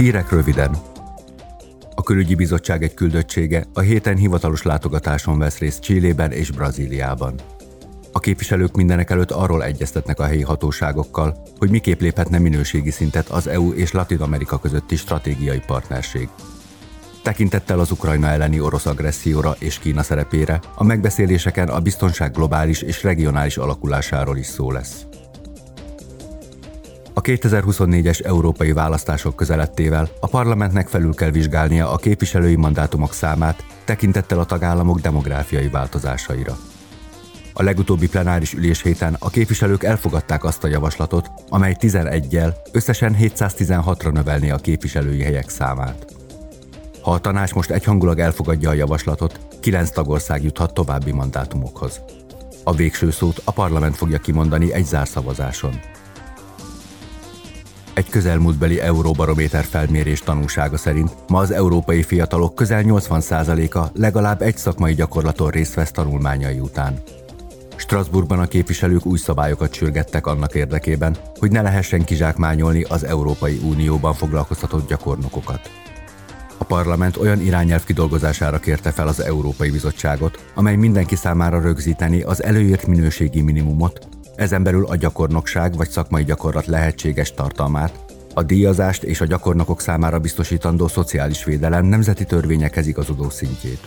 Hírek röviden. A külügyi bizottság egy küldöttsége a héten hivatalos látogatáson vesz részt Csillében és Brazíliában. A képviselők mindenek előtt arról egyeztetnek a helyi hatóságokkal, hogy miképp léphetne minőségi szintet az EU és Latin Amerika közötti stratégiai partnerség. Tekintettel az Ukrajna elleni orosz agresszióra és Kína szerepére, a megbeszéléseken a biztonság globális és regionális alakulásáról is szó lesz. A 2024-es európai választások közelettével a parlamentnek felül kell vizsgálnia a képviselői mandátumok számát tekintettel a tagállamok demográfiai változásaira. A legutóbbi plenáris ülés héten a képviselők elfogadták azt a javaslatot, amely 11-jel összesen 716-ra növelné a képviselői helyek számát. Ha a tanács most egyhangulag elfogadja a javaslatot, 9 tagország juthat további mandátumokhoz. A végső szót a parlament fogja kimondani egy zárszavazáson. Egy közelmúltbeli Euróbarométer felmérés tanúsága szerint ma az európai fiatalok közel 80%-a legalább egy szakmai gyakorlaton részt vesz tanulmányai után. Strasbourgban a képviselők új szabályokat sürgettek annak érdekében, hogy ne lehessen kizsákmányolni az Európai Unióban foglalkoztatott gyakornokokat. A parlament olyan irányelv kidolgozására kérte fel az Európai Bizottságot, amely mindenki számára rögzíteni az előírt minőségi minimumot, ezen belül a gyakornokság vagy szakmai gyakorlat lehetséges tartalmát, a díjazást és a gyakornokok számára biztosítandó szociális védelem nemzeti törvényekhez igazodó szintjét.